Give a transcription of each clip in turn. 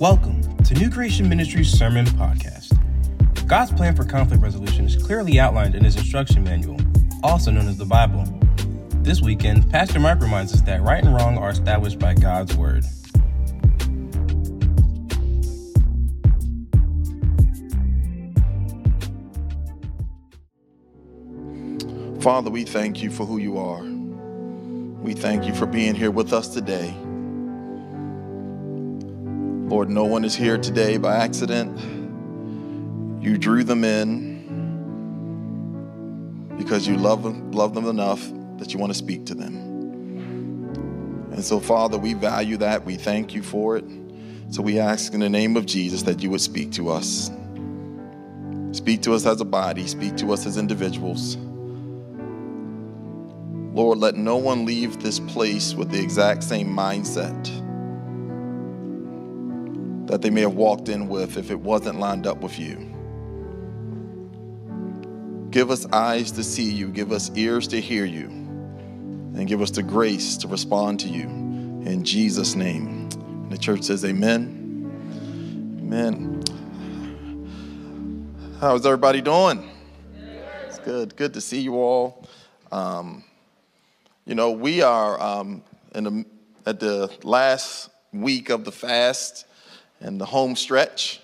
Welcome to New Creation Ministries Sermon Podcast. God's plan for conflict resolution is clearly outlined in his instruction manual, also known as the Bible. This weekend, Pastor Marc reminds us that right and wrong are established by God's Word. Father, we thank you for who you are. We thank you for being here with us today. Lord, no one is here today by accident. You drew them in because you love them, love them enough that you want to speak to them. And so, Father, we value that. We thank you for it. So we ask in the name of Jesus that you would speak to us. Speak to us as a body, speak to us as individuals. Lord, let no one leave this place with the exact same mindset that they may have walked in with if it wasn't lined up with you. Give us eyes to see you, give us ears to hear you, and give us the grace to respond to you. In Jesus' name. And the church says, Amen. Amen. How's everybody doing? It's good. Good to see you all. Um, you know, we are um, in the, at the last week of the fast and the home stretch.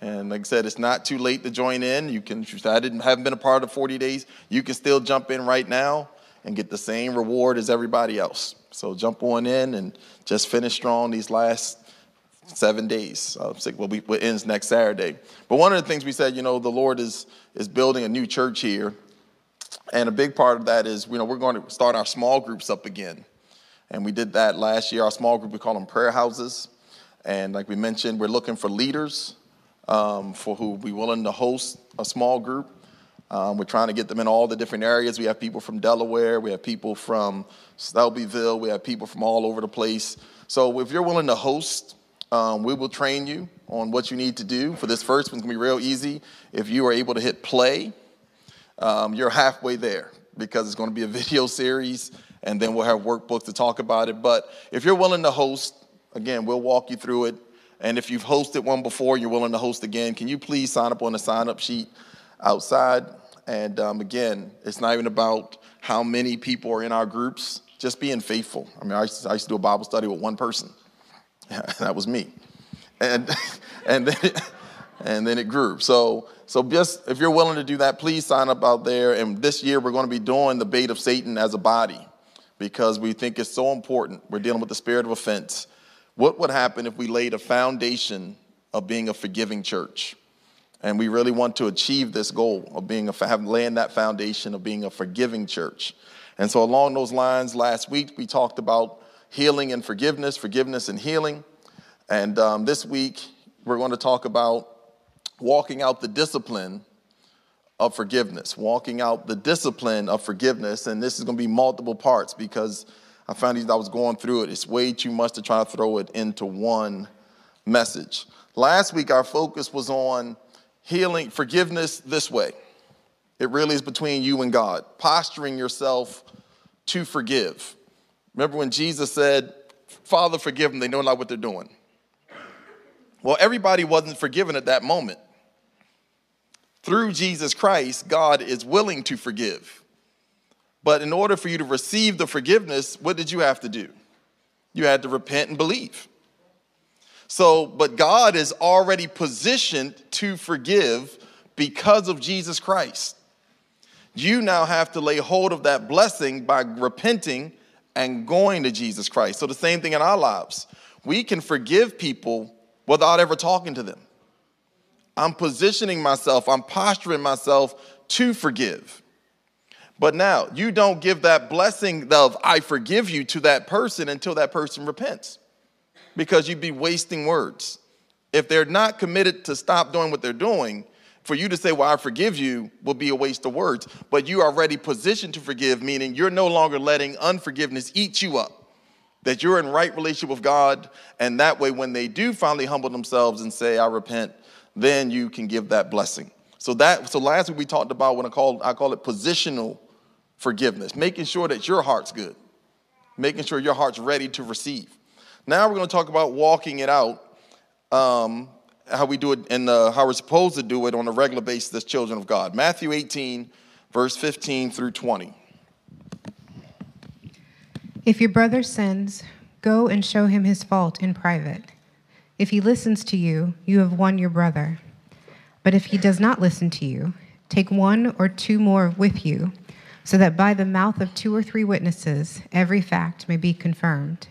And like I said, it's not too late to join in. You can, if you didn't, haven't been a part of 40 days, you can still jump in right now and get the same reward as everybody else. So jump on in and just finish strong these last seven days. Uh, well, we, it ends next Saturday. But one of the things we said, you know, the Lord is is building a new church here, and a big part of that is, you know, we're going to start our small groups up again. And we did that last year. Our small group, we call them prayer houses. And like we mentioned, we're looking for leaders um, for who be willing to host a small group. Um, we're trying to get them in all the different areas. We have people from Delaware, we have people from Shelbyville, we have people from all over the place. So if you're willing to host, um, we will train you on what you need to do. For this first one's gonna be real easy. If you are able to hit play, um, you're halfway there because it's gonna be a video series and then we'll have workbooks to talk about it. But if you're willing to host, Again, we'll walk you through it. And if you've hosted one before, and you're willing to host again, can you please sign up on the sign up sheet outside? And um, again, it's not even about how many people are in our groups, just being faithful. I mean, I used to, I used to do a Bible study with one person, that was me. And, and, then it, and then it grew. So, so just if you're willing to do that, please sign up out there. And this year, we're going to be doing the bait of Satan as a body because we think it's so important. We're dealing with the spirit of offense. What would happen if we laid a foundation of being a forgiving church? And we really want to achieve this goal of being a, have, laying that foundation of being a forgiving church. And so, along those lines, last week we talked about healing and forgiveness, forgiveness and healing. And um, this week we're going to talk about walking out the discipline of forgiveness, walking out the discipline of forgiveness. And this is going to be multiple parts because I found as I was going through it, it's way too much to try to throw it into one message. Last week, our focus was on healing, forgiveness this way. It really is between you and God, posturing yourself to forgive. Remember when Jesus said, Father, forgive them, they know not what they're doing. Well, everybody wasn't forgiven at that moment. Through Jesus Christ, God is willing to forgive. But in order for you to receive the forgiveness, what did you have to do? You had to repent and believe. So, but God is already positioned to forgive because of Jesus Christ. You now have to lay hold of that blessing by repenting and going to Jesus Christ. So, the same thing in our lives. We can forgive people without ever talking to them. I'm positioning myself, I'm posturing myself to forgive. But now, you don't give that blessing of I forgive you to that person until that person repents because you'd be wasting words. If they're not committed to stop doing what they're doing, for you to say, Well, I forgive you, will be a waste of words. But you are already positioned to forgive, meaning you're no longer letting unforgiveness eat you up. That you're in right relationship with God, and that way, when they do finally humble themselves and say, I repent, then you can give that blessing. So that so last week we talked about what I call I call it positional forgiveness, making sure that your heart's good, making sure your heart's ready to receive. Now we're going to talk about walking it out um, how we do it and uh, how we're supposed to do it on a regular basis as children of God. Matthew 18, verse 15 through 20. If your brother sins, go and show him his fault in private. If he listens to you, you have won your brother. But if he does not listen to you, take one or two more with you, so that by the mouth of two or three witnesses every fact may be confirmed.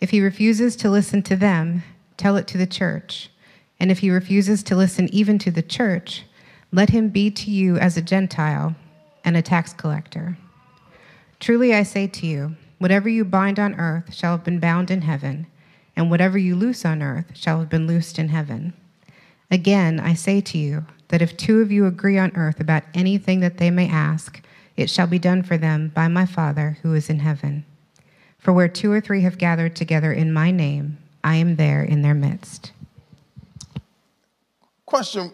If he refuses to listen to them, tell it to the church. And if he refuses to listen even to the church, let him be to you as a Gentile and a tax collector. Truly I say to you, Whatever you bind on earth shall have been bound in heaven, and whatever you loose on earth shall have been loosed in heaven. Again, I say to you that if two of you agree on earth about anything that they may ask, it shall be done for them by my Father who is in heaven. For where two or three have gathered together in my name, I am there in their midst. Question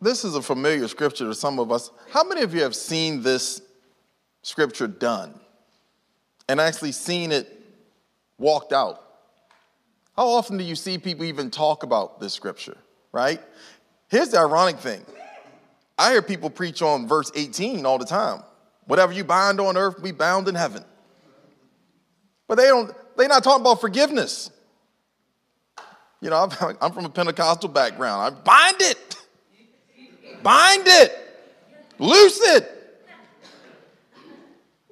This is a familiar scripture to some of us. How many of you have seen this scripture done? and actually seen it walked out. How often do you see people even talk about this scripture, right? Here's the ironic thing I hear people preach on verse 18 all the time. Whatever you bind on earth, be bound in heaven. But they don't, they're not talking about forgiveness. You know, I'm from a Pentecostal background. I bind it, bind it, loose it.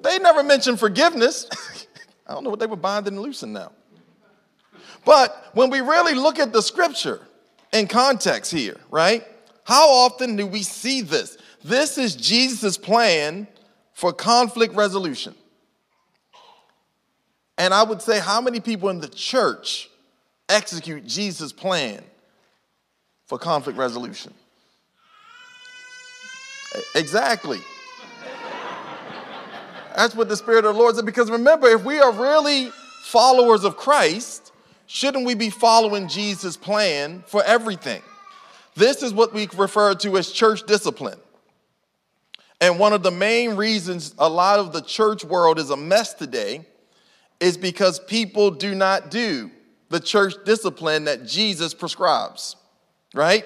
They never mentioned forgiveness. I don't know what they were binding and loosing now. But when we really look at the scripture in context here, right? How often do we see this? This is Jesus' plan for conflict resolution. And I would say, how many people in the church execute Jesus' plan for conflict resolution? Exactly. That's what the Spirit of the Lord said. Because remember, if we are really followers of Christ, shouldn't we be following Jesus' plan for everything? This is what we refer to as church discipline. And one of the main reasons a lot of the church world is a mess today is because people do not do the church discipline that Jesus prescribes, right?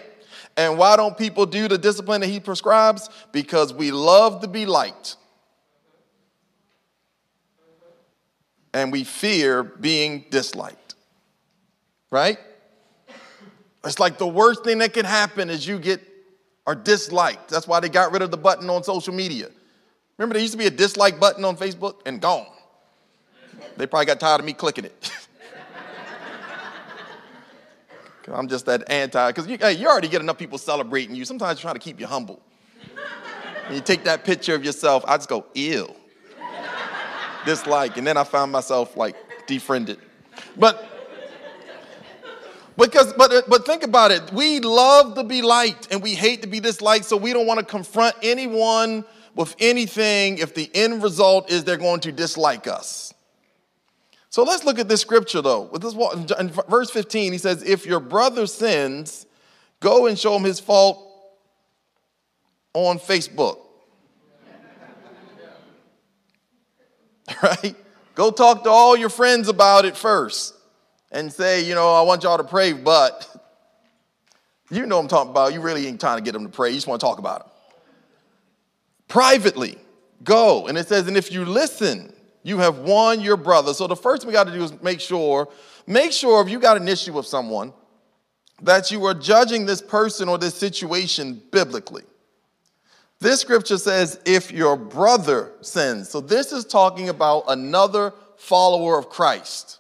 And why don't people do the discipline that he prescribes? Because we love to be liked. and we fear being disliked. Right? It's like the worst thing that can happen is you get are disliked. That's why they got rid of the button on social media. Remember, there used to be a dislike button on Facebook and gone. They probably got tired of me clicking it. I'm just that anti, because you, hey, you already get enough people celebrating you. Sometimes you're trying to keep you humble. And you take that picture of yourself, I just go, ill. dislike. And then I found myself like defriended. But because but but think about it. We love to be liked and we hate to be disliked, so we don't want to confront anyone with anything if the end result is they're going to dislike us. So let's look at this scripture though. With this in verse 15, he says, "If your brother sins, go and show him his fault on Facebook." right? Go talk to all your friends about it first and say, you know, I want y'all to pray, but you know I'm talking about. You really ain't trying to get them to pray. You just want to talk about it. Privately, go. And it says, and if you listen, you have won your brother. So the first thing we got to do is make sure, make sure if you got an issue with someone, that you are judging this person or this situation biblically. This scripture says, if your brother sins. So this is talking about another follower of Christ.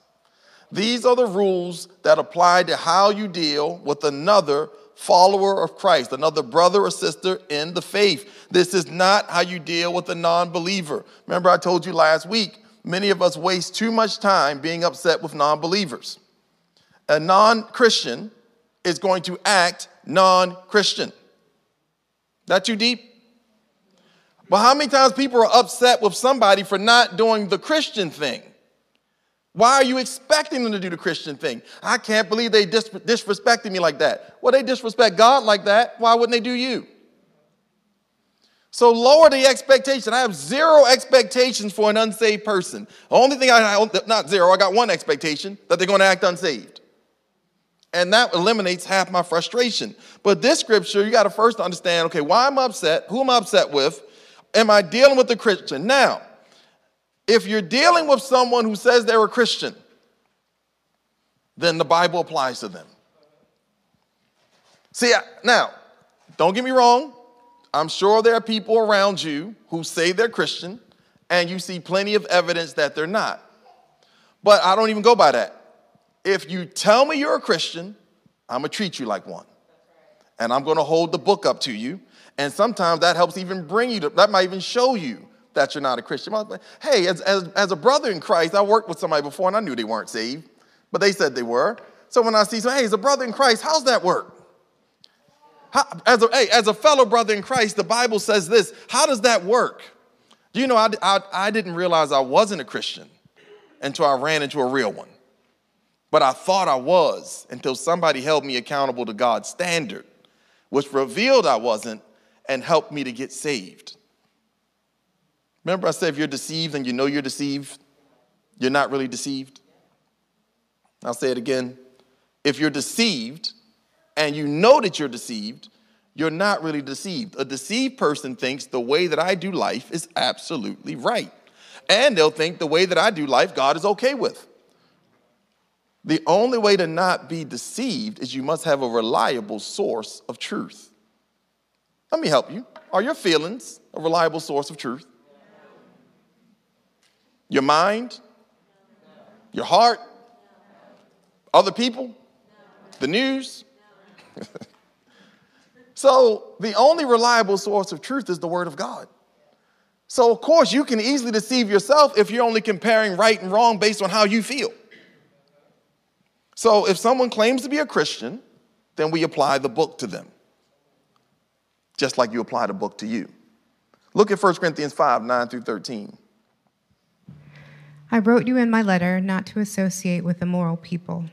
These are the rules that apply to how you deal with another follower of Christ, another brother or sister in the faith. This is not how you deal with a non believer. Remember, I told you last week, many of us waste too much time being upset with non believers. A non Christian is going to act non Christian. Not too deep? But how many times people are upset with somebody for not doing the Christian thing? Why are you expecting them to do the Christian thing? I can't believe they dis- disrespected me like that. Well, they disrespect God like that. Why wouldn't they do you? So lower the expectation. I have zero expectations for an unsaved person. The only thing I, not zero, I got one expectation that they're going to act unsaved. And that eliminates half my frustration. But this scripture, you got to first understand okay, why am upset? Who am I upset with? Am I dealing with a Christian? Now, if you're dealing with someone who says they're a Christian, then the Bible applies to them. See, now, don't get me wrong. I'm sure there are people around you who say they're Christian, and you see plenty of evidence that they're not. But I don't even go by that. If you tell me you're a Christian, I'm gonna treat you like one. And I'm gonna hold the book up to you. And sometimes that helps even bring you to, that might even show you that you're not a Christian. Hey, as, as, as a brother in Christ, I worked with somebody before and I knew they weren't saved, but they said they were. So when I see someone, hey, as a brother in Christ, how's that work? How, as, a, hey, as a fellow brother in Christ, the Bible says this. How does that work? Do you know, I, I, I didn't realize I wasn't a Christian until I ran into a real one. But I thought I was until somebody held me accountable to God's standard, which revealed I wasn't and helped me to get saved. Remember, I said if you're deceived and you know you're deceived, you're not really deceived? I'll say it again. If you're deceived and you know that you're deceived, you're not really deceived. A deceived person thinks the way that I do life is absolutely right. And they'll think the way that I do life, God is okay with. The only way to not be deceived is you must have a reliable source of truth. Let me help you. Are your feelings a reliable source of truth? Your mind? Your heart? Other people? The news? so, the only reliable source of truth is the Word of God. So, of course, you can easily deceive yourself if you're only comparing right and wrong based on how you feel. So, if someone claims to be a Christian, then we apply the book to them, just like you apply the book to you. Look at 1 Corinthians 5 9 through 13. I wrote you in my letter not to associate with immoral people.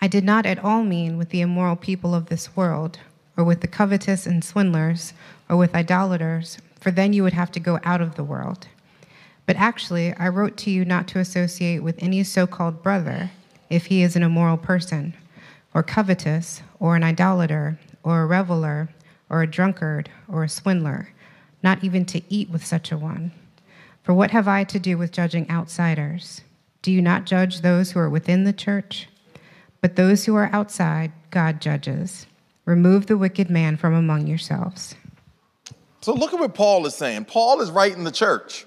I did not at all mean with the immoral people of this world, or with the covetous and swindlers, or with idolaters for then you would have to go out of the world. But actually, I wrote to you not to associate with any so called brother if he is an immoral person, or covetous, or an idolater, or a reveler, or a drunkard, or a swindler, not even to eat with such a one. For what have I to do with judging outsiders? Do you not judge those who are within the church? But those who are outside, God judges. Remove the wicked man from among yourselves. So look at what Paul is saying. Paul is writing the church,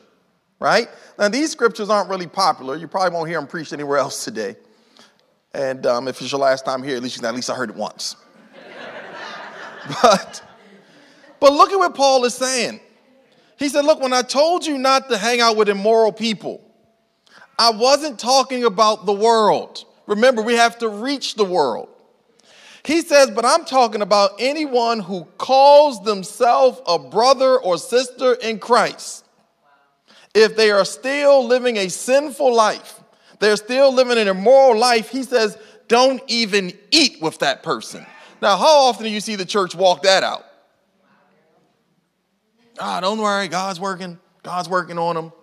right? Now, these scriptures aren't really popular. You probably won't hear them preached anywhere else today. And um, if it's your last time here, at least at least I heard it once. but, but look at what Paul is saying. He said, Look, when I told you not to hang out with immoral people, I wasn't talking about the world. Remember, we have to reach the world. He says, but I'm talking about anyone who calls themselves a brother or sister in Christ. If they are still living a sinful life, they're still living an immoral life, he says, don't even eat with that person. Now, how often do you see the church walk that out? Ah, don't worry, God's working. God's working on them.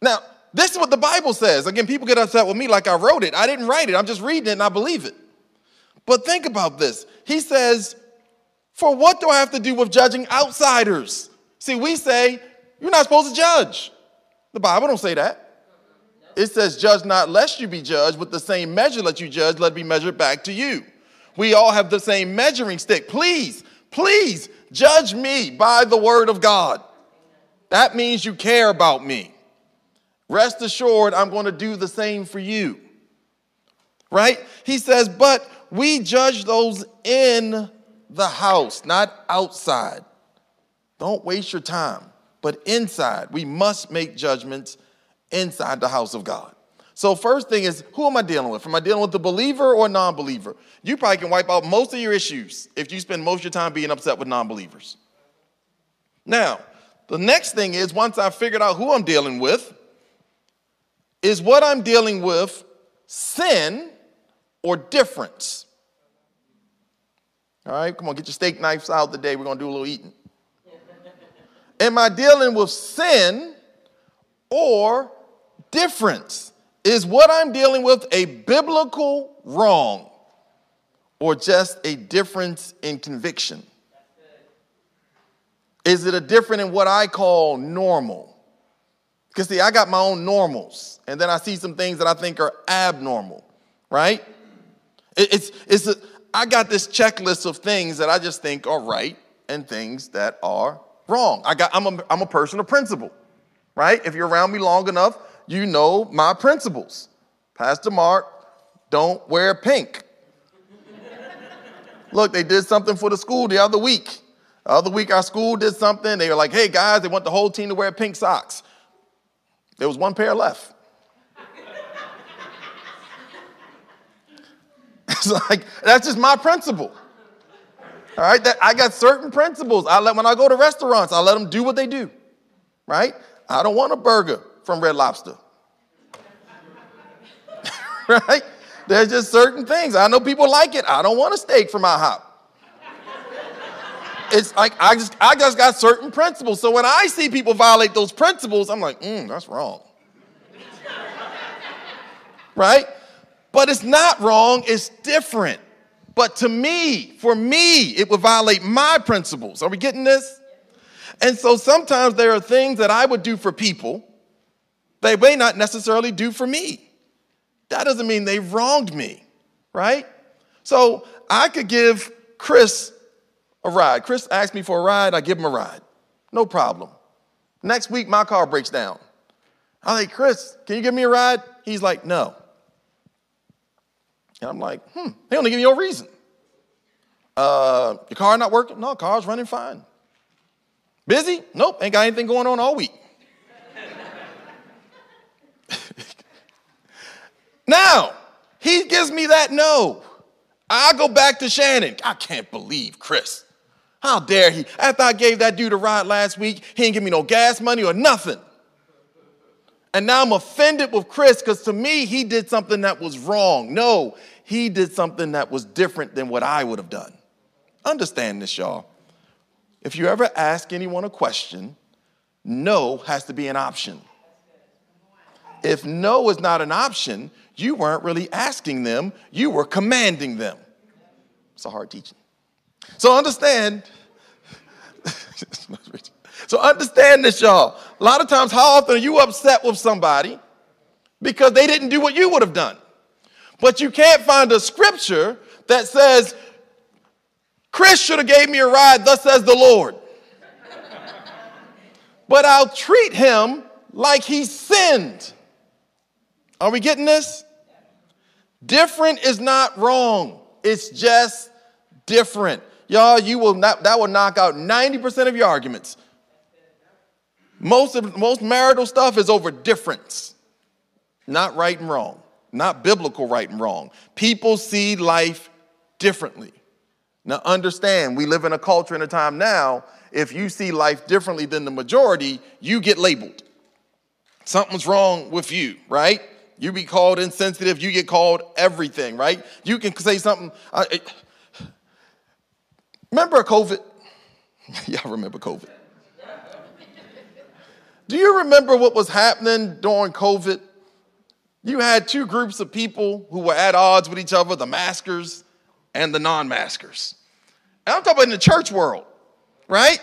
Now, this is what the Bible says. Again, people get upset with me like I wrote it. I didn't write it. I'm just reading it and I believe it. But think about this. He says, For what do I have to do with judging outsiders? See, we say, You're not supposed to judge. The Bible don't say that. It says, Judge not lest you be judged, with the same measure that you judge, let it be measured back to you. We all have the same measuring stick. Please, please judge me by the word of God. That means you care about me. Rest assured, I'm going to do the same for you. Right? He says, But we judge those in the house, not outside. Don't waste your time. But inside, we must make judgments inside the house of God. So, first thing is, who am I dealing with? Am I dealing with a believer or a non believer? You probably can wipe out most of your issues if you spend most of your time being upset with non believers. Now, the next thing is, once I've figured out who I'm dealing with, is what I'm dealing with sin or difference. All right, come on, get your steak knives out today. We're going to do a little eating. Am I dealing with sin or difference? Is what I'm dealing with a biblical wrong? or just a difference in conviction? Is it a different in what I call normal? Because see, I got my own normals, and then I see some things that I think are abnormal, right? It's, it's a, I got this checklist of things that I just think are right and things that are wrong. I got, I'm, a, I'm a person of principle, right? If you're around me long enough, you know my principles. Pastor Marc, don't wear pink. Look, they did something for the school the other week. The other week, our school did something. They were like, hey, guys, they want the whole team to wear pink socks. There was one pair left. it's like, that's just my principle. All right, that, I got certain principles. I let when I go to restaurants, I let them do what they do. Right? I don't want a burger from Red Lobster. right? There's just certain things. I know people like it. I don't want a steak from IHOP. It's like I just I just got certain principles. So when I see people violate those principles, I'm like, mm, that's wrong. right? But it's not wrong, it's different. But to me, for me, it would violate my principles. Are we getting this? And so sometimes there are things that I would do for people they may not necessarily do for me. That doesn't mean they wronged me, right? So I could give Chris a ride. Chris asked me for a ride, I give him a ride. No problem. Next week, my car breaks down. I'm like, Chris, can you give me a ride? He's like, no. And I'm like, hmm, they only give me no reason. Uh, your car not working? No, car's running fine. Busy? Nope, ain't got anything going on all week. Now, he gives me that no. I go back to Shannon. I can't believe Chris. How dare he? After I gave that dude a ride last week, he didn't give me no gas money or nothing. And now I'm offended with Chris because to me, he did something that was wrong. No, he did something that was different than what I would have done. Understand this, y'all. If you ever ask anyone a question, no has to be an option. If no is not an option, you weren't really asking them, you were commanding them. It's a hard teaching. So understand. so understand this, y'all. A lot of times, how often are you upset with somebody because they didn't do what you would have done? But you can't find a scripture that says, Chris should have gave me a ride, thus says the Lord. but I'll treat him like he sinned. Are we getting this? Different is not wrong. It's just different. Y'all, you will not, that will knock out 90% of your arguments. Most of most marital stuff is over difference, not right and wrong not biblical right and wrong. People see life differently. Now, understand, we live in a culture and a time now, if you see life differently than the majority, you get labeled. Something's wrong with you, right? You be called insensitive, you get called everything, right? You can say something. Uh, remember COVID? Y'all remember COVID? Do you remember what was happening during COVID? You had two groups of people who were at odds with each other the maskers and the non maskers. And I'm talking about in the church world, right?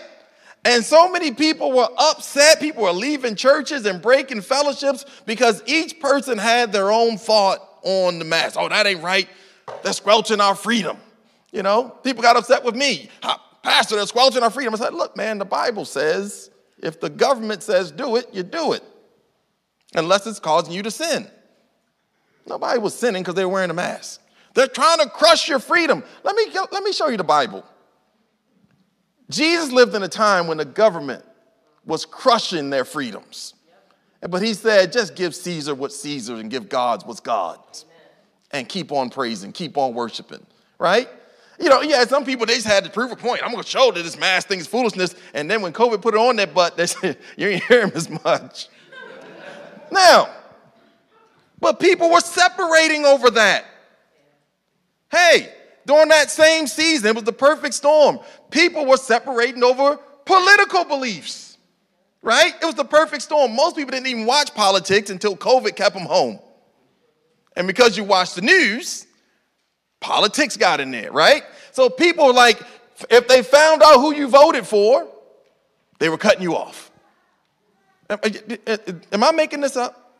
And so many people were upset. People were leaving churches and breaking fellowships because each person had their own thought on the mask. Oh, that ain't right. They're squelching our freedom. You know, people got upset with me. Pastor, they're squelching our freedom. I said, look, man, the Bible says if the government says do it, you do it, unless it's causing you to sin. Nobody was sinning because they were wearing a mask. They're trying to crush your freedom. Let me, let me show you the Bible. Jesus lived in a time when the government was crushing their freedoms. But he said, just give Caesar what's Caesar and give God's what's God's. And keep on praising, keep on worshiping, right? You know, yeah, some people, they just had to prove a point. I'm going to show that this mask thing is foolishness. And then when COVID put it on their butt, they said, you ain't hear him as much. now, but people were separating over that. Hey, during that same season, it was the perfect storm. People were separating over political beliefs, right? It was the perfect storm. Most people didn't even watch politics until COVID kept them home. And because you watch the news, politics got in there, right? So people were like, if they found out who you voted for, they were cutting you off. Am I making this up?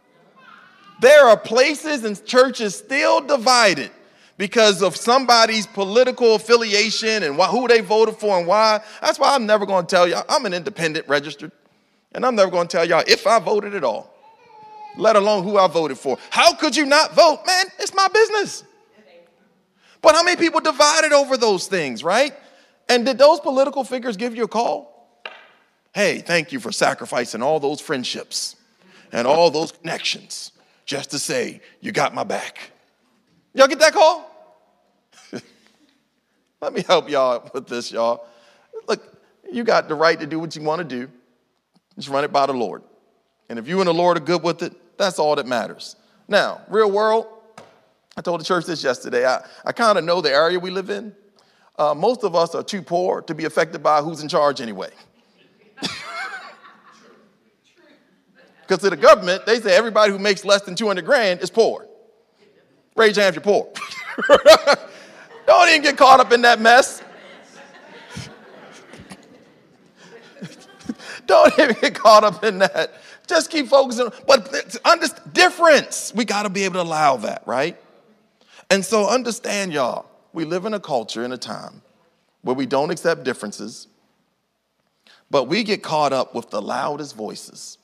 There are places and churches still divided because of somebody's political affiliation and who they voted for and why. That's why I'm never going to tell y'all. I'm an independent registered, and I'm never going to tell y'all if I voted at all, let alone who I voted for. How could you not vote? Man, it's my business. But how many people divided over those things, right? And did those political figures give you a call? Hey, thank you for sacrificing all those friendships and all those connections just to say you got my back. Y'all get that call? Let me help y'all with this, y'all. Look, you got the right to do what you want to do. Just run it by the Lord. And if you and the Lord are good with it, that's all that matters. Now, real world, I told the church this yesterday. I, I kind of know the area we live in. Uh, most of us are too poor to be affected by who's in charge anyway. Because to the government, they say everybody who makes less than 200 grand is poor. Raise your hand if you're poor. Don't even get caught up in that mess. Don't even get caught up in that. Just keep focusing. But understand difference. We got to be able to allow that, right? And so understand, y'all, we live in a culture in a time where we don't accept differences, but we get caught up with the loudest voices.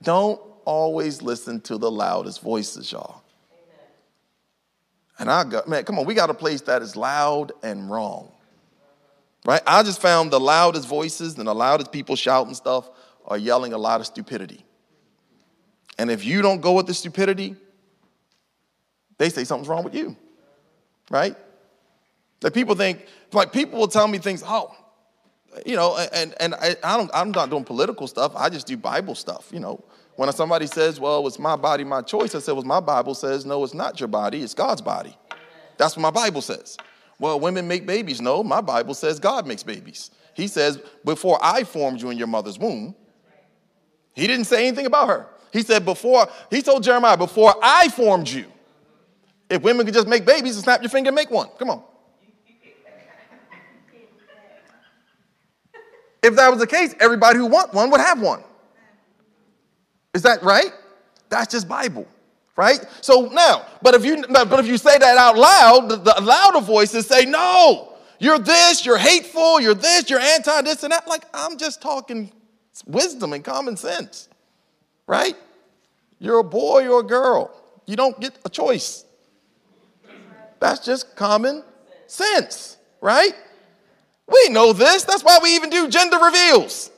Don't always listen to the loudest voices, y'all. And I got, man, come on, we got a place that is loud and wrong. Right? I just found the loudest voices and the loudest people shouting stuff are yelling a lot of stupidity. And if you don't go with the stupidity, they say something's wrong with you. Right? That people think, like people will tell me things, oh, you know, and, and I, I don't, I'm not doing political stuff. I just do Bible stuff, you know. When somebody says, well, it's my body, my choice, I said, well, my Bible says, no, it's not your body, it's God's body. That's what my Bible says. Well, women make babies. No, my Bible says God makes babies. He says, before I formed you in your mother's womb, he didn't say anything about her. He said, before, he told Jeremiah, before I formed you, if women could just make babies and snap your finger and make one. Come on. If that was the case, everybody who want one would have one. Is that right? That's just Bible, right? So now, but if you but if you say that out loud, the, the louder voices say, no, you're this, you're hateful, you're this, you're anti this and that. Like I'm just talking wisdom and common sense, right? You're a boy or a girl. You don't get a choice. That's just common sense, right? We know this. That's why we even do gender reveals.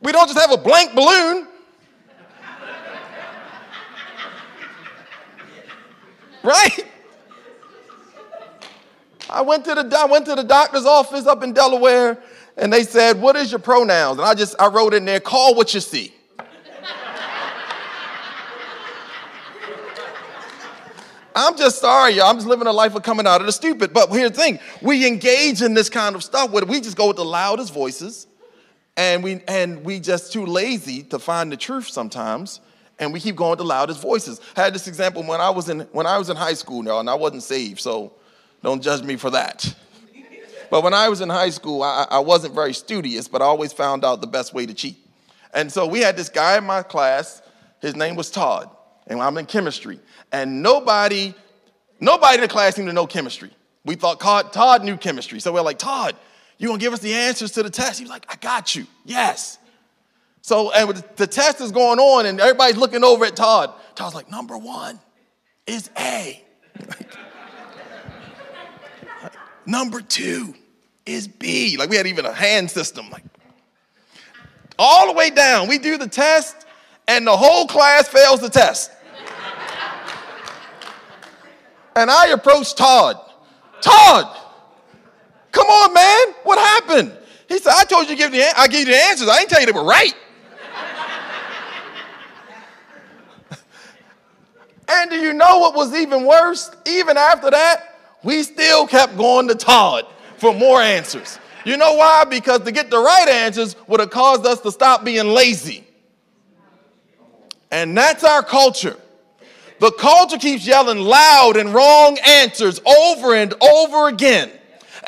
We don't just have a blank balloon. right? I went to the I went to the doctor's office up in Delaware and they said, "What is your pronouns?" And I just I wrote in there, "Call what you see." I'm just sorry, y'all. I'm just living a life of coming out of the stupid. But here's the thing we engage in this kind of stuff where we just go with the loudest voices and we, and we just too lazy to find the truth sometimes and we keep going the loudest voices. I had this example when I was in, when I was in high school, y'all, and I wasn't saved, so don't judge me for that. But when I was in high school, I, I wasn't very studious, but I always found out the best way to cheat. And so we had this guy in my class, his name was Todd, and I'm in chemistry and nobody, nobody in the class seemed to know chemistry. We thought Todd knew chemistry. So we're like, Todd, you gonna give us the answers to the test? He's like, I got you. Yes. So and the test is going on, and everybody's looking over at Todd. Todd's like, number one is A. number two is B. Like we had even a hand system. Like all the way down, we do the test, and the whole class fails the test. And I approach Todd. Todd, come on, man. What happened? He said, I told you to give the I gave you the answers. I didn't tell you they were right. and do you know what was even worse? Even after that, we still kept going to Todd for more answers. You know why? Because to get the right answers would have caused us to stop being lazy. And that's our culture. The culture keeps yelling loud and wrong answers over and over again.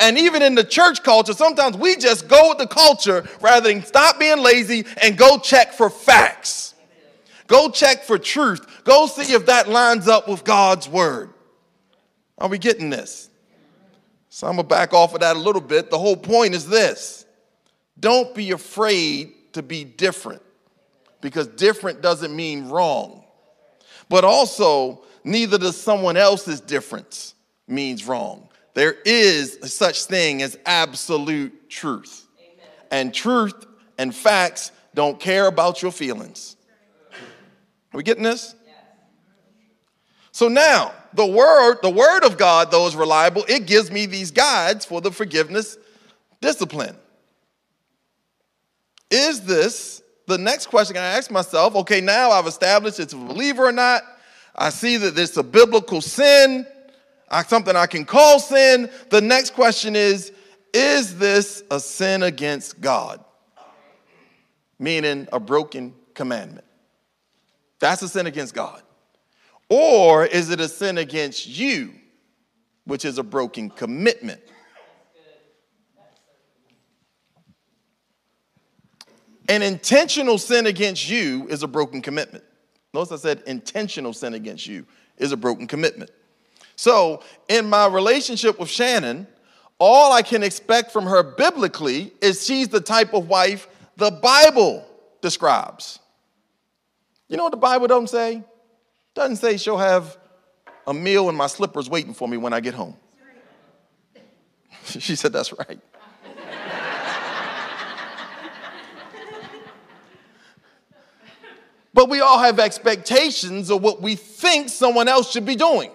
And even in the church culture, sometimes we just go with the culture rather than stop being lazy and go check for facts. Go check for truth. Go see if that lines up with God's word. Are we getting this? So I'm going to back off of that a little bit. The whole point is this don't be afraid to be different because different doesn't mean wrong. But also, neither does someone else's difference means wrong. There is such thing as absolute truth. Amen. And truth and facts don't care about your feelings. Are we getting this? Yes. So now, the word, the word of God, though, is reliable. It gives me these guides for the forgiveness discipline. Is this the next question I ask myself? Okay, now I've established it's a believer or not. I see that it's a biblical sin something I can call sin. The next question is Is this a sin against God? Meaning a broken commandment. That's a sin against God. Or is it a sin against you, which is a broken commitment? An intentional sin against you is a broken commitment. Notice I said intentional sin against you is a broken commitment. So, in my relationship with Shannon, all I can expect from her biblically is she's the type of wife the Bible describes. You know what the Bible doesn't say? Doesn't say she'll have a meal and my slippers waiting for me when I get home. she said, That's right. but we all have expectations of what we think someone else should be doing.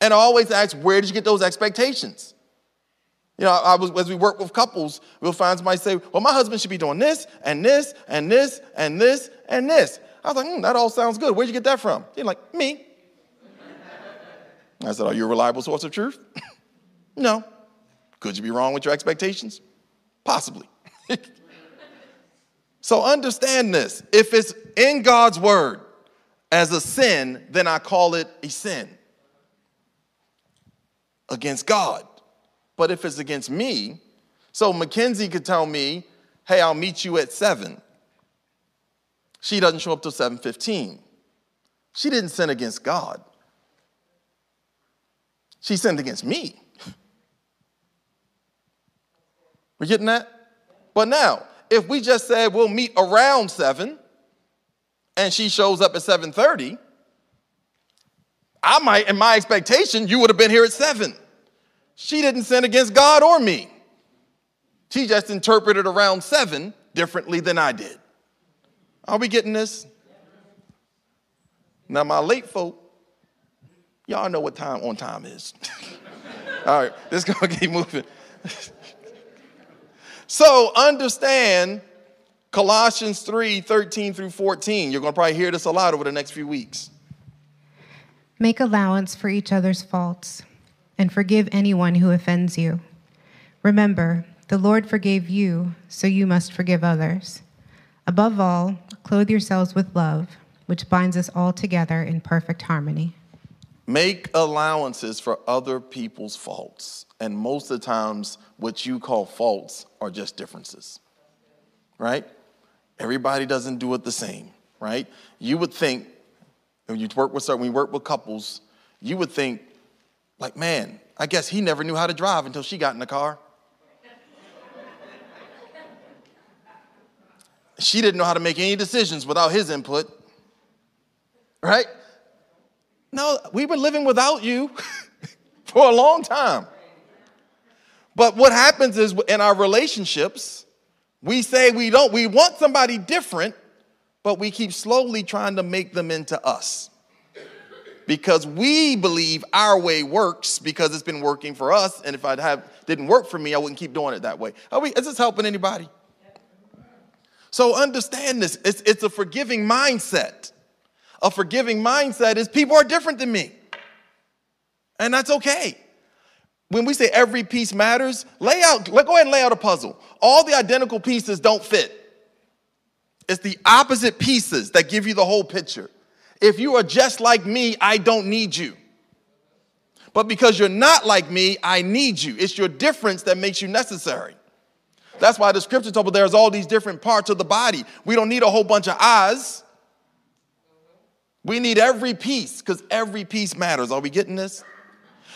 And I always ask, where did you get those expectations? You know, I was, as we work with couples, we'll find somebody say, well, my husband should be doing this and this and this and this and this. I was like, hmm, that all sounds good. Where'd you get that from? He's like, me. I said, are you a reliable source of truth? no. Could you be wrong with your expectations? Possibly. so understand this. If it's in God's word as a sin, then I call it a sin against God. But if it's against me, so Mackenzie could tell me, hey, I'll meet you at 7. She doesn't show up till 7:15. She didn't sin against God. She sinned against me. We're getting that? But now, if we just said we'll meet around 7 and she shows up at 7:30, I might, in my expectation, you would have been here at seven. She didn't sin against God or me. She just interpreted around seven differently than I did. Are we getting this? Now, my late folk, y'all know what time on time is. All right, let's go keep moving. so, understand Colossians 3 13 through 14. You're going to probably hear this a lot over the next few weeks. Make allowance for each other's faults and forgive anyone who offends you. Remember, the Lord forgave you, so you must forgive others. Above all, clothe yourselves with love, which binds us all together in perfect harmony. Make allowances for other people's faults. And most of the times, what you call faults are just differences, right? Everybody doesn't do it the same, right? You would think when you work with certain, when you work with couples, you would think, like, man, I guess he never knew how to drive until she got in the car. she didn't know how to make any decisions without his input. Right? No, we've been living without you for a long time. But what happens is in our relationships, we say we don't, we want somebody different, but we keep slowly trying to make them into us. Because we believe our way works because it's been working for us, and if I have didn't work for me, I wouldn't keep doing it that way. Are we, is this helping anybody? So understand this. It's, it's a forgiving mindset. A forgiving mindset is people are different than me. And that's okay. When we say every piece matters, lay out, let go ahead and lay out a puzzle. All the identical pieces don't fit. It's the opposite pieces that give you the whole picture. If you are just like me, I don't need you. But because you're not like me, I need you. It's your difference that makes you necessary. That's why the scripture talks about there's all these different parts of the body. We don't need a whole bunch of eyes. We need every piece because every piece matters. Are we getting this?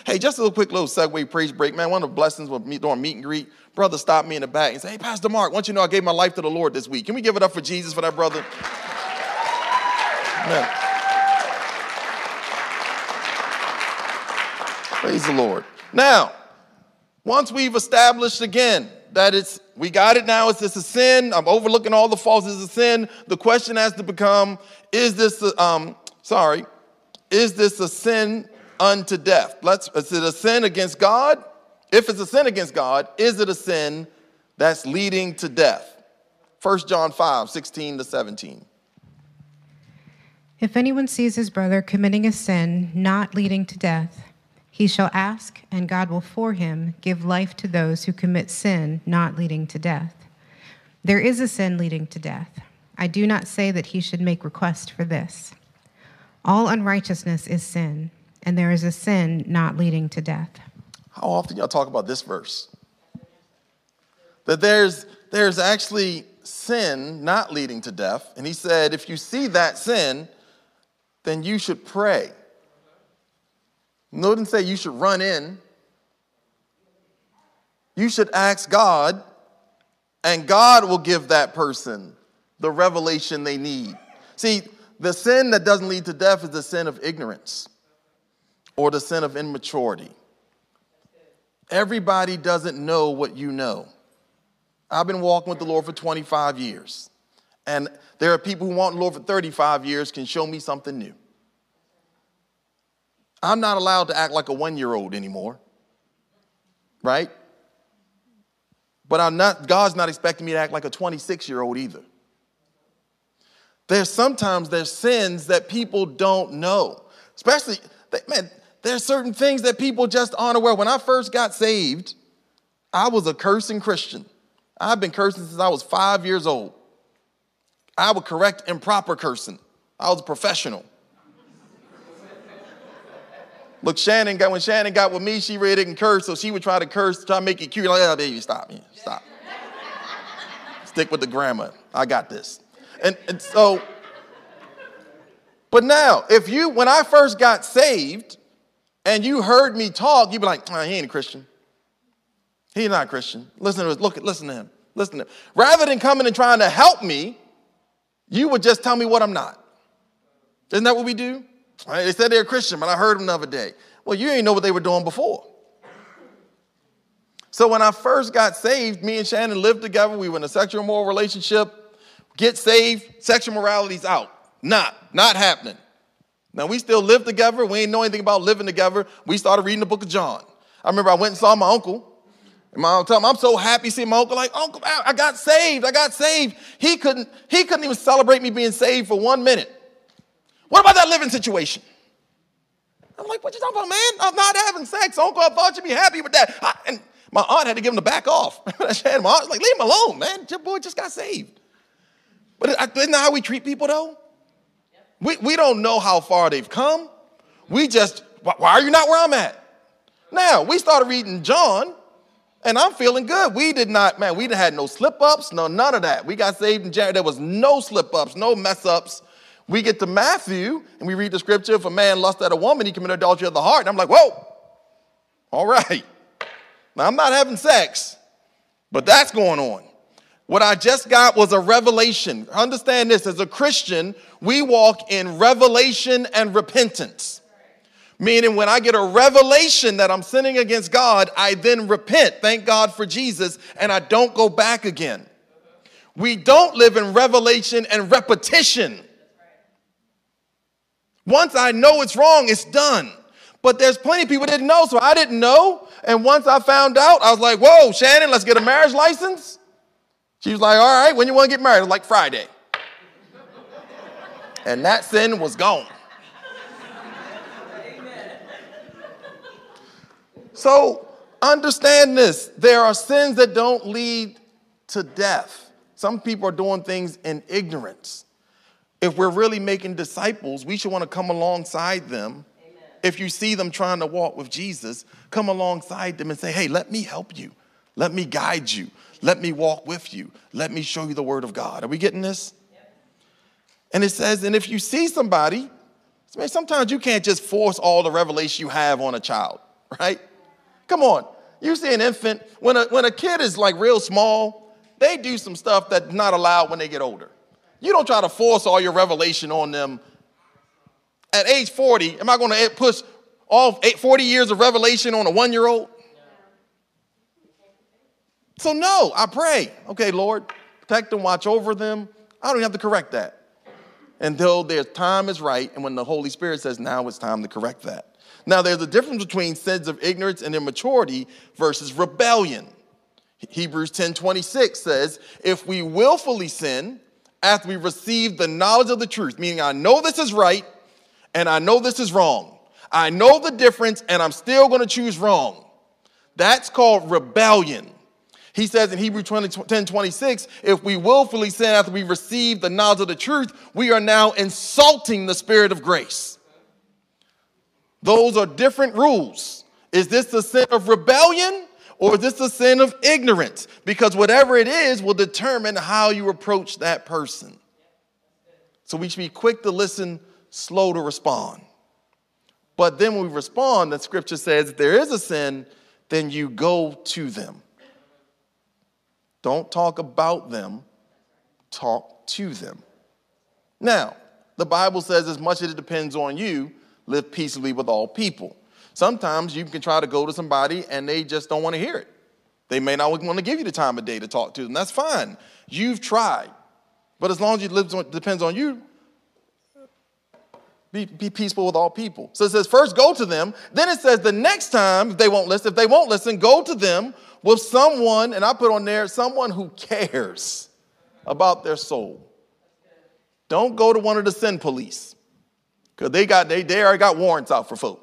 Hey, just a little quick little segue praise break, man. One of the blessings with me doing meet and greet, brother stopped me in the back and said, Hey, Pastor Marc, want you know I gave my life to the Lord this week. Can we give it up for Jesus for that brother? Man. Praise the Lord. Now, once we've established again that it's we got it now, it's this a sin. I'm overlooking all the faults, it's a sin. The question has to become, is this a, um, sorry, is this a sin unto death? Let's is it a sin against God? If it's a sin against God, is it a sin that's leading to death? 1 John 5, 16 to 17. If anyone sees his brother committing a sin not leading to death, he shall ask, and God will for him give life to those who commit sin not leading to death. There is a sin leading to death. I do not say that he should make request for this. All unrighteousness is sin, and there is a sin not leading to death. How often y'all talk about this verse? That there's there's actually sin not leading to death, and he said, if you see that sin, then you should pray. No, didn't say you should run in. You should ask God, and God will give that person the revelation they need. See, the sin that doesn't lead to death is the sin of ignorance or the sin of immaturity. Everybody doesn't know what you know. I've been walking with the Lord for 25 years, and there are people who want the Lord for 35 years can show me something new. I'm not allowed to act like a one year old anymore, right? But I'm not, God's not expecting me to act like a 26 year old either. There's sometimes there's sins that people don't know, especially, man, there's certain things that people just aren't aware. When I first got saved, I was a cursing Christian. I've been cursing since I was five years old. I would correct improper cursing. I was a professional. Look, Shannon got when Shannon got with me, she really didn't curse, so she would try to curse, try to make it cute. Like, oh, baby, stop, yeah, stop. Stick with the grammar. I got this. And, and so, but now, if you, when I first got saved, and you heard me talk, you'd be like, he ain't a Christian. He's not a Christian. Listen to him. Look, listen to him. Listen to him. Rather than coming and trying to help me, you would just tell me what I'm not. Isn't that what we do? Right? They said they're a Christian, but I heard them the other day. Well, you ain't know what they were doing before. So when I first got saved, me and Shannon lived together. We were in a sexual moral relationship. Get saved, sexual morality's out. Not, not happening. Now we still live together. We ain't know anything about living together. We started reading the book of John. I remember I went and saw my uncle. And my uncle told I'm so happy seeing my uncle. Like, Uncle, I got saved. I got saved. He couldn't, he couldn't even celebrate me being saved for one minute. What about that living situation? I'm like, what you talking about, man? I'm not having sex. Uncle, I thought you'd be happy with that. I, and my aunt had to give him the back off. my aunt like, leave him alone, man. Your boy just got saved. But isn't that how we treat people, though? We, we don't know how far they've come. We just, why are you not where I'm at? Now, we started reading John, and I'm feeling good. We did not, man, we had no slip ups, no, none of that. We got saved in January. There was no slip ups, no mess ups. We get to Matthew and we read the scripture if a man lust at a woman, he committed adultery of the heart. And I'm like, whoa, all right. Now I'm not having sex, but that's going on. What I just got was a revelation. Understand this as a Christian, we walk in revelation and repentance. Meaning, when I get a revelation that I'm sinning against God, I then repent. Thank God for Jesus, and I don't go back again. We don't live in revelation and repetition. Once I know it's wrong, it's done. But there's plenty of people didn't know, so I didn't know. And once I found out, I was like, whoa, Shannon, let's get a marriage license. She was like, all right, when you want to get married? like Friday. and that sin was gone. So understand this there are sins that don't lead to death. Some people are doing things in ignorance. if we're really making disciples, we should want to come alongside them. Amen. If you see them trying to walk with Jesus, come alongside them and say, hey, let me help you. Let me guide you. Let me walk with you. Let me show you the word of God. Are we getting this? Yep. And it says, and if you see somebody, man, sometimes you can't just force all the revelation you have on a child, right? Come on. You see an infant, when a, when a kid is like real small, they do some stuff that's not allowed when they get older. You don't try to force all your revelation on them. At age 40, am I going to push all 40 years of revelation on a one year old? So, no, I pray, okay, Lord, protect them, watch over them. I don't have to correct that until their time is right and when the Holy Spirit says, now it's time to correct that. Now, there's a difference between sins of ignorance and immaturity versus rebellion. Hebrews 10 26 says, If we willfully sin after we receive the knowledge of the truth, meaning I know this is right and I know this is wrong, I know the difference and I'm still going to choose wrong. That's called rebellion. He says in Hebrews 20, 10 26, if we willfully sin after we receive the knowledge of the truth, we are now insulting the Spirit of grace. Those are different rules. Is this the sin of rebellion or is this the sin of ignorance? Because whatever it is will determine how you approach that person. So we should be quick to listen, slow to respond. But then when we respond, the scripture says if there is a sin, then you go to them. Don't talk about them, talk to them. Now, the Bible says, as much as it depends on you, live peaceably with all people. Sometimes you can try to go to somebody and they just don't want to hear it. They may not want to give you the time of day to talk to them. That's fine. You've tried. But as long as it depends on you, be, be peaceful with all people. So it says, first go to them. Then it says, the next time, if they won't listen, if they won't listen, go to them with someone, and I put on there, someone who cares about their soul. Don't go to one of the sin police. Because they got they, they already got warrants out for folk.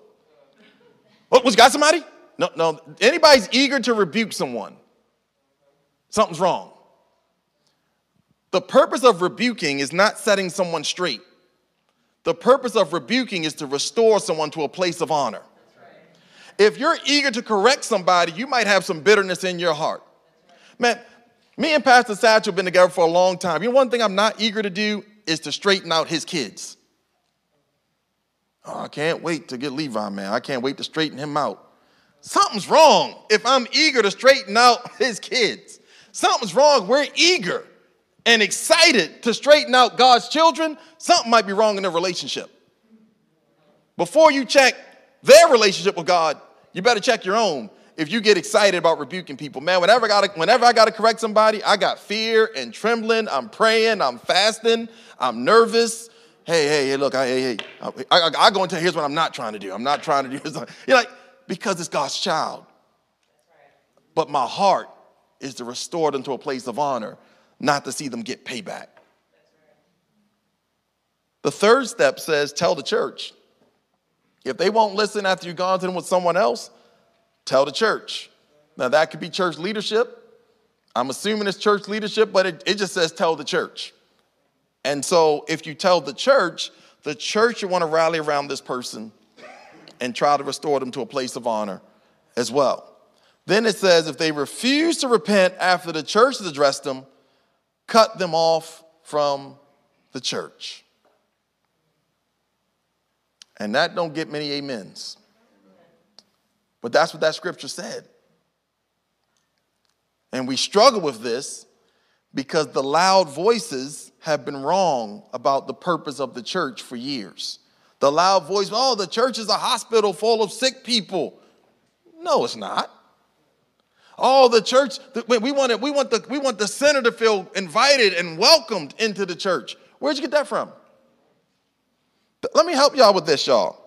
What was got somebody? No, no. Anybody's eager to rebuke someone. Something's wrong. The purpose of rebuking is not setting someone straight. The purpose of rebuking is to restore someone to a place of honor. If you're eager to correct somebody, you might have some bitterness in your heart. Man, me and Pastor Satchel have been together for a long time. You know, one thing I'm not eager to do is to straighten out his kids. Oh, I can't wait to get Levi, man. I can't wait to straighten him out. Something's wrong if I'm eager to straighten out his kids. Something's wrong. We're eager and excited to straighten out God's children. Something might be wrong in their relationship. Before you check their relationship with God, you better check your own. If you get excited about rebuking people, man, whenever I gotta, whenever I gotta correct somebody, I got fear and trembling. I'm praying, I'm fasting, I'm nervous. Hey, hey, hey, look, I, hey, hey, I, I, I go into here's what I'm not trying to do. I'm not trying to do. You're like, because it's God's child. But my heart is to restore them to a place of honor, not to see them get payback. The third step says, tell the church. If they won't listen after you've gone to them with someone else, tell the church. Now, that could be church leadership. I'm assuming it's church leadership, but it, it just says tell the church. And so, if you tell the church, the church, you want to rally around this person and try to restore them to a place of honor as well. Then it says, if they refuse to repent after the church has addressed them, cut them off from the church. And that don't get many amens. But that's what that scripture said. And we struggle with this because the loud voices have been wrong about the purpose of the church for years. The loud voice, oh, the church is a hospital full of sick people. No, it's not. Oh, the church, we want, it, we, want the, we want the sinner to feel invited and welcomed into the church. Where'd you get that from? Let me help y'all with this, y'all.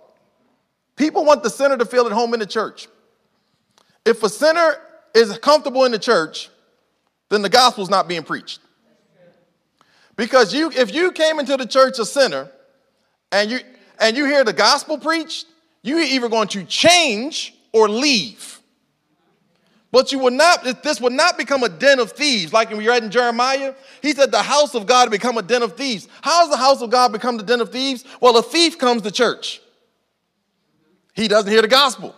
People want the sinner to feel at home in the church. If a sinner is comfortable in the church, then the gospel's not being preached. Because you, if you came into the church a sinner and you and you hear the gospel preached, you're either going to change or leave. But you will not, this will not become a den of thieves, like we read in Jeremiah. He said the house of God become a den of thieves. How does the house of God become the den of thieves? Well, a thief comes to church. He doesn't hear the gospel.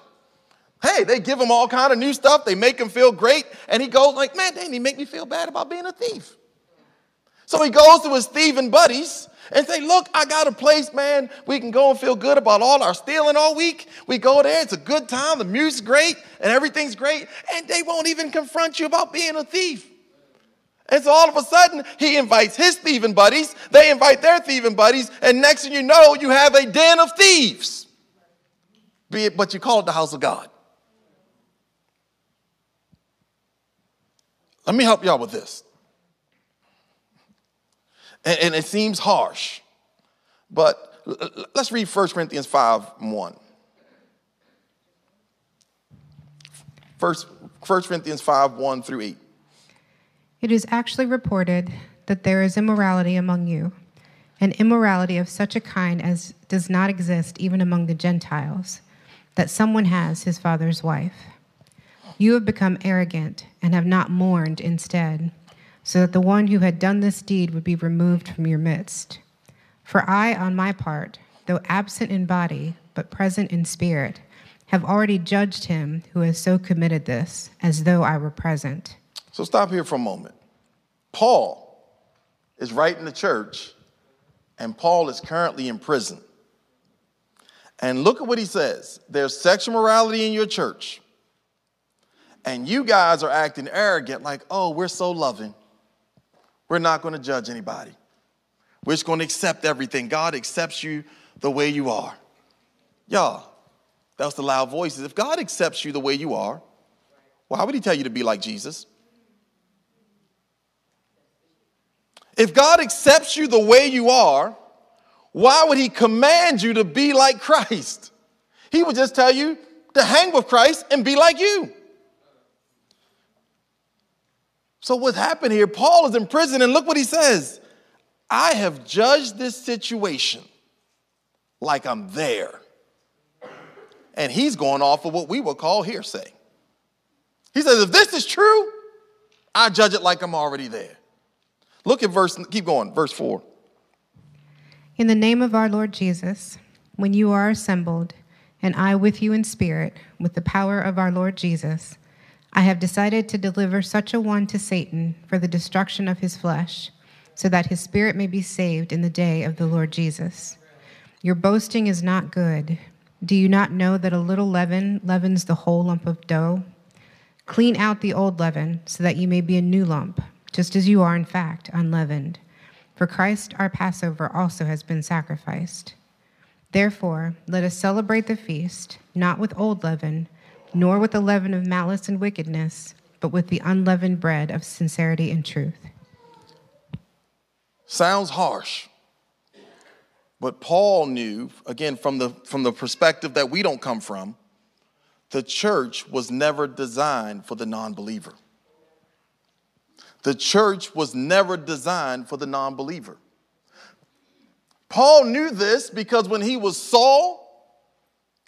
Hey, they give him all kind of new stuff. They make him feel great. And he goes like, man, they make me feel bad about being a thief. So he goes to his thieving buddies and say, Look, I got a place, man. We can go and feel good about all our stealing all week. We go there, it's a good time, the music's great, and everything's great, and they won't even confront you about being a thief. And so all of a sudden, he invites his thieving buddies, they invite their thieving buddies, and next thing you know, you have a den of thieves. Be it, but you call it the house of God. Let me help y'all with this. And, and it seems harsh, but let's read 1 Corinthians 5 1. First, 1 Corinthians 5 1 through 8. It is actually reported that there is immorality among you, an immorality of such a kind as does not exist even among the Gentiles, that someone has his father's wife. You have become arrogant and have not mourned instead so that the one who had done this deed would be removed from your midst. For I, on my part, though absent in body, but present in spirit, have already judged him who has so committed this, as though I were present. So stop here for a moment. Paul is writing the church, and Paul is currently in prison. And look at what he says there's sexual morality in your church, and you guys are acting arrogant, like, oh, we're so loving. We're not going to judge anybody. We're just going to accept everything. God accepts you the way you are. Y'all, that's the loud voices. If God accepts you the way you are, why would He tell you to be like Jesus? If God accepts you the way you are, why would He command you to be like Christ? He would just tell you to hang with Christ and be like you. So, what happened here? Paul is in prison, and look what he says I have judged this situation like I'm there. And he's going off of what we would call hearsay. He says, if this is true, I judge it like I'm already there. Look at verse, keep going, verse 4. In the name of our Lord Jesus, when you are assembled, and I with you in spirit, with the power of our Lord Jesus, I have decided to deliver such a one to Satan for the destruction of his flesh, so that his spirit may be saved in the day of the Lord Jesus. Your boasting is not good. Do you not know that a little leaven leavens the whole lump of dough? Clean out the old leaven, so that you may be a new lump, just as you are, in fact, unleavened. For Christ our Passover also has been sacrificed. Therefore, let us celebrate the feast, not with old leaven nor with the leaven of malice and wickedness, but with the unleavened bread of sincerity and truth. Sounds harsh. But Paul knew, again, from the, from the perspective that we don't come from, the church was never designed for the non believer. The church was never designed for the non believer. Paul knew this because when he was Saul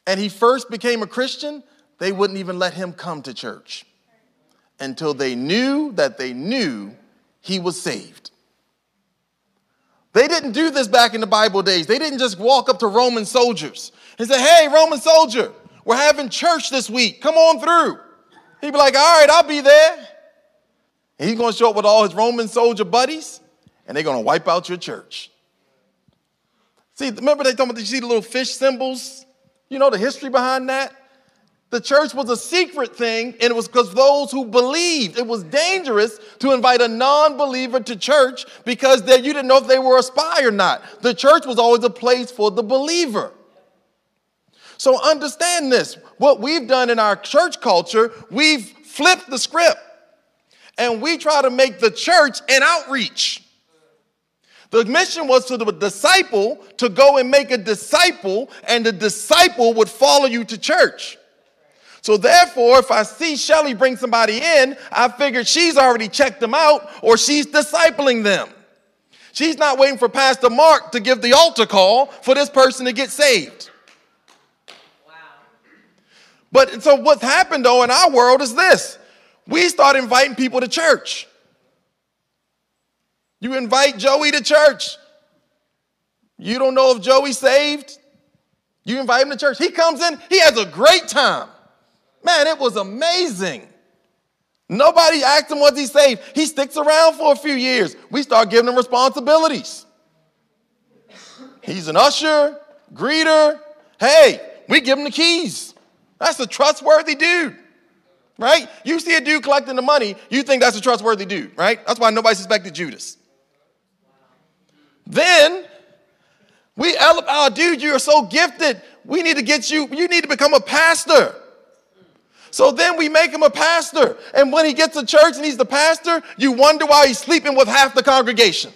and he first became a Christian, they wouldn't even let him come to church until they knew that they knew he was saved. They didn't do this back in the Bible days. They didn't just walk up to Roman soldiers and say, Hey, Roman soldier, we're having church this week. Come on through. He'd be like, All right, I'll be there. And he's going to show up with all his Roman soldier buddies, and they're going to wipe out your church. See, remember they told me you see the little fish symbols? You know the history behind that? The church was a secret thing, and it was because those who believed. It was dangerous to invite a non believer to church because they, you didn't know if they were a spy or not. The church was always a place for the believer. So understand this. What we've done in our church culture, we've flipped the script and we try to make the church an outreach. The mission was to the disciple to go and make a disciple, and the disciple would follow you to church. So therefore, if I see Shelly bring somebody in, I figured she's already checked them out or she's discipling them. She's not waiting for Pastor Marc to give the altar call for this person to get saved. Wow. But so what's happened though in our world is this. we start inviting people to church. You invite Joey to church. You don't know if Joey's saved. You invite him to church. He comes in, he has a great time. Man, it was amazing. Nobody asked him was he saved. He sticks around for a few years. We start giving him responsibilities. He's an usher, greeter. Hey, we give him the keys. That's a trustworthy dude, right? You see a dude collecting the money, you think that's a trustworthy dude, right? That's why nobody suspected Judas. Then we elevate, oh, dude, you are so gifted. We need to get you, you need to become a pastor. So then we make him a pastor. And when he gets to church and he's the pastor, you wonder why he's sleeping with half the congregation.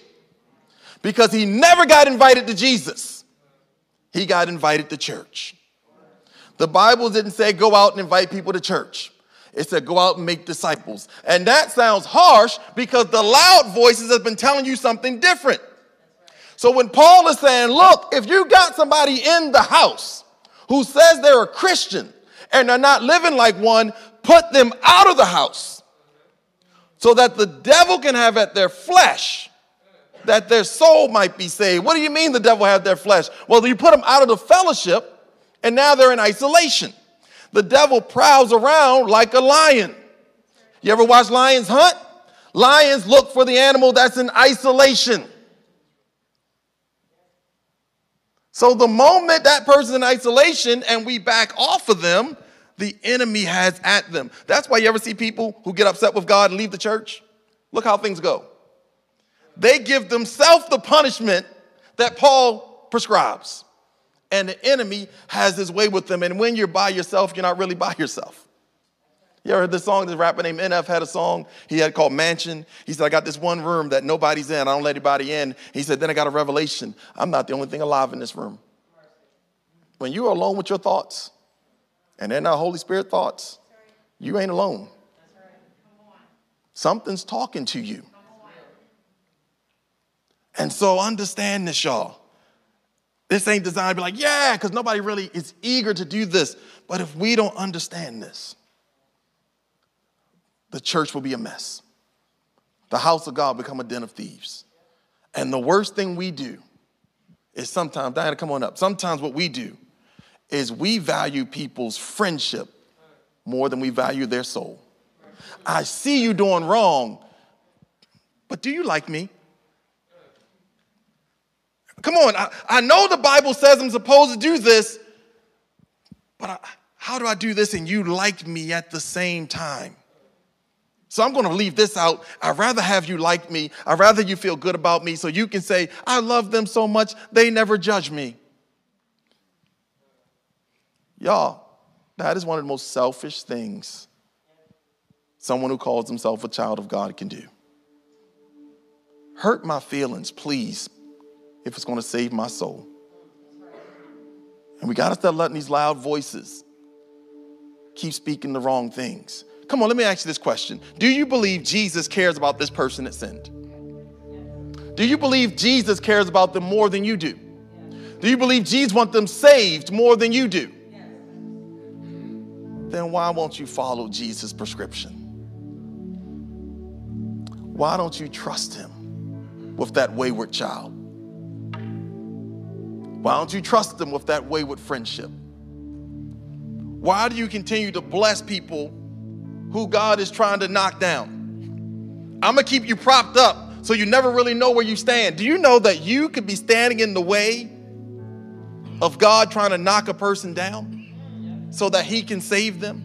Because he never got invited to Jesus, he got invited to church. The Bible didn't say go out and invite people to church. It said go out and make disciples. And that sounds harsh because the loud voices have been telling you something different. So when Paul is saying, look, if you got somebody in the house who says they're a Christian and they're not living like one, put them out of the house so that the devil can have at their flesh that their soul might be saved. What do you mean the devil have their flesh? Well, you put them out of the fellowship and now they're in isolation. The devil prowls around like a lion. You ever watch lions hunt? Lions look for the animal that's in isolation. So the moment that person's in isolation and we back off of them, the enemy has at them. That's why you ever see people who get upset with God and leave the church? Look how things go. They give themselves the punishment that Paul prescribes and the enemy has his way with them. And when you're by yourself, you're not really by yourself. You ever heard this song? This rapper named NF had a song he had called Mansion. He said, I got this one room that nobody's in. I don't let anybody in. He said, then I got a revelation. I'm not the only thing alive in this room. When you're alone with your thoughts, and they're not Holy Spirit thoughts, you ain't alone. Something's talking to you. And so understand this, y'all. This ain't designed to be like, yeah, because nobody really is eager to do this. But if we don't understand this, the church will be a mess. The house of God become a den of thieves. And the worst thing we do is sometimes, Diana, come on up. Sometimes what we do is we value people's friendship more than we value their soul. I see you doing wrong, but do you like me? Come on, I, I know the Bible says I'm supposed to do this, but I, how do I do this and you like me at the same time? So I'm going to leave this out. I'd rather have you like me. I'd rather you feel good about me so you can say, I love them so much, they never judge me. Y'all, that is one of the most selfish things someone who calls himself a child of God can do. Hurt my feelings, please, if it's going to save my soul. And we got to start letting these loud voices keep speaking the wrong things. Come on, let me ask you this question Do you believe Jesus cares about this person that sinned? Do you believe Jesus cares about them more than you do? Do you believe Jesus wants them saved more than you do? Then why won't you follow Jesus' prescription? Why don't you trust him with that wayward child? Why don't you trust him with that wayward friendship? Why do you continue to bless people who God is trying to knock down? I'm gonna keep you propped up so you never really know where you stand. Do you know that you could be standing in the way of God trying to knock a person down so that he can save them?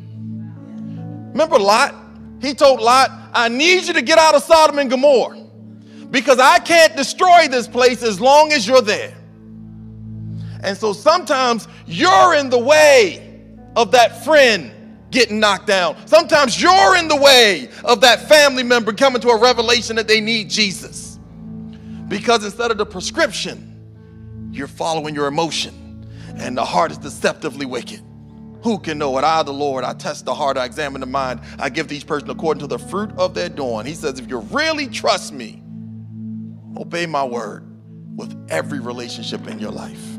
Remember Lot? He told Lot, I need you to get out of Sodom and Gomorrah because I can't destroy this place as long as you're there. And so sometimes you're in the way of that friend getting knocked down. Sometimes you're in the way of that family member coming to a revelation that they need Jesus. Because instead of the prescription, you're following your emotion, and the heart is deceptively wicked. Who can know it? I, the Lord, I test the heart, I examine the mind, I give each person according to the fruit of their doing. He says, if you really trust me, obey my word with every relationship in your life.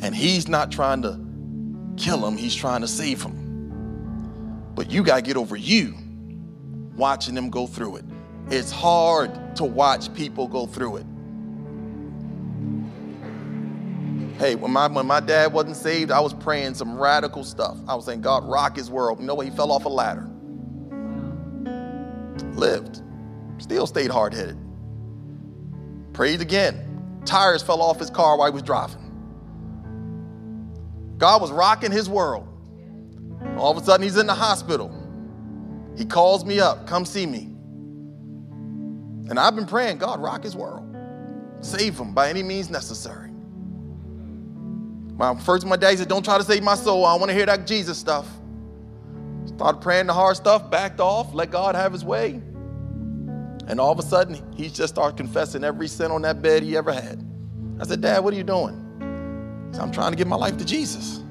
And he's not trying to kill him, he's trying to save him. But you got to get over you watching them go through it. It's hard to watch people go through it. Hey, when my, when my dad wasn't saved, I was praying some radical stuff. I was saying, God, rock his world. You know what? He fell off a ladder. Lived. Still stayed hard headed. Prayed again. Tires fell off his car while he was driving. God was rocking his world. All of a sudden, he's in the hospital. He calls me up, come see me. And I've been praying, God, rock his world. Save him by any means necessary. My first my dad said, Don't try to save my soul. I want to hear that Jesus stuff. Started praying the hard stuff, backed off, let God have his way. And all of a sudden, he just started confessing every sin on that bed he ever had. I said, Dad, what are you doing? Said, I'm trying to give my life to Jesus.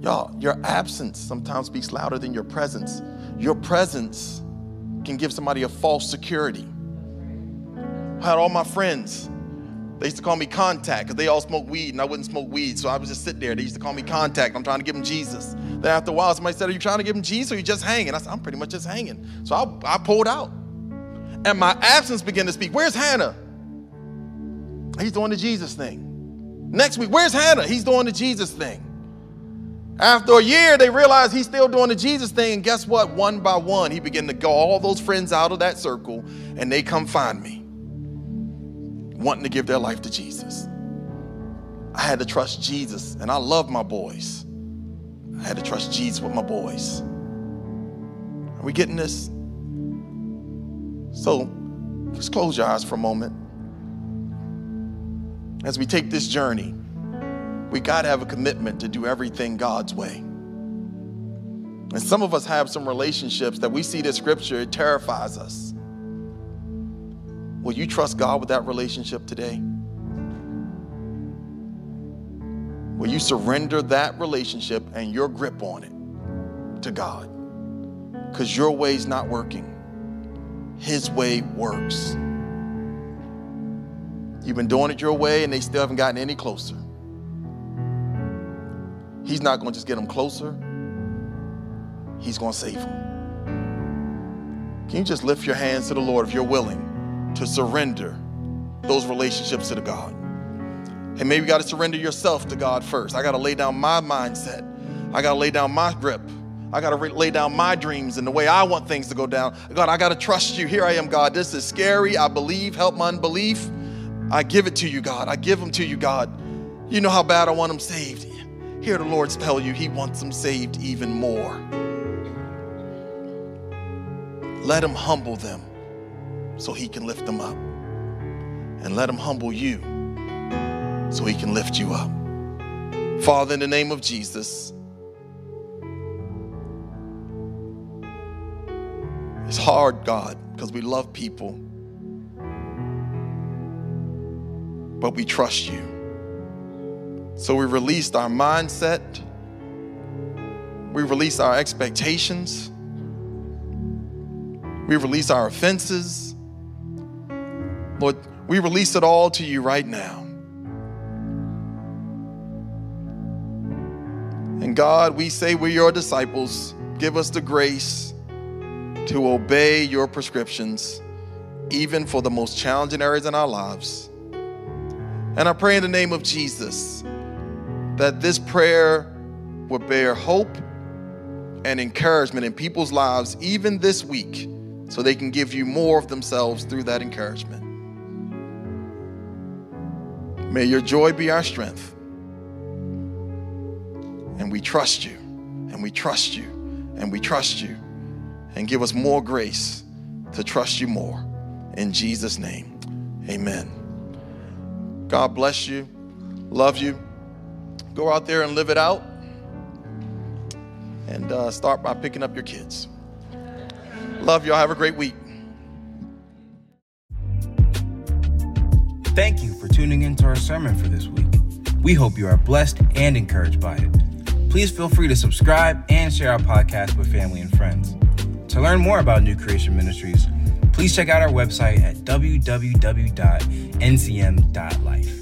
Y'all, your absence sometimes speaks louder than your presence. Your presence can give somebody a false security. I had all my friends. They used to call me contact because they all smoke weed and I wouldn't smoke weed. So I would just sit there. They used to call me contact. I'm trying to give them Jesus. Then after a while, somebody said, Are you trying to give them Jesus or are you just hanging? I said, I'm pretty much just hanging. So I, I pulled out. And my absence began to speak. Where's Hannah? He's doing the Jesus thing. Next week, where's Hannah? He's doing the Jesus thing. After a year, they realized he's still doing the Jesus thing. And guess what? One by one, he began to go all those friends out of that circle, and they come find me, wanting to give their life to Jesus. I had to trust Jesus, and I love my boys. I had to trust Jesus with my boys. Are we getting this? So just close your eyes for a moment. As we take this journey, we got to have a commitment to do everything God's way. And some of us have some relationships that we see this scripture, it terrifies us. Will you trust God with that relationship today? Will you surrender that relationship and your grip on it to God? Because your way's not working, His way works. You've been doing it your way and they still haven't gotten any closer. He's not going to just get them closer, He's going to save them. Can you just lift your hands to the Lord if you're willing to surrender those relationships to the God? And maybe you got to surrender yourself to God first. I got to lay down my mindset. I got to lay down my grip. I got to re- lay down my dreams and the way I want things to go down. God, I got to trust you. Here I am, God. This is scary. I believe. Help my unbelief. I give it to you, God. I give them to you, God. You know how bad I want them saved. Hear the Lord tell you He wants them saved even more. Let Him humble them so He can lift them up. And let Him humble you so He can lift you up. Father, in the name of Jesus, it's hard, God, because we love people, but we trust you. So we released our mindset, we release our expectations, we release our offenses. We release it all to you right now. And God, we say we're your disciples. Give us the grace to obey your prescriptions, even for the most challenging areas in our lives. And I pray in the name of Jesus that this prayer will bear hope and encouragement in people's lives, even this week, so they can give you more of themselves through that encouragement. May your joy be our strength. And we trust you, and we trust you, and we trust you. And give us more grace to trust you more. In Jesus' name, amen. God bless you. Love you. Go out there and live it out. And uh, start by picking up your kids. Love y'all. Have a great week. Thank you for tuning into our sermon for this week. We hope you are blessed and encouraged by it. Please feel free to subscribe and share our podcast with family and friends. To learn more about New Creation Ministries, please check out our website at www.ncm.life.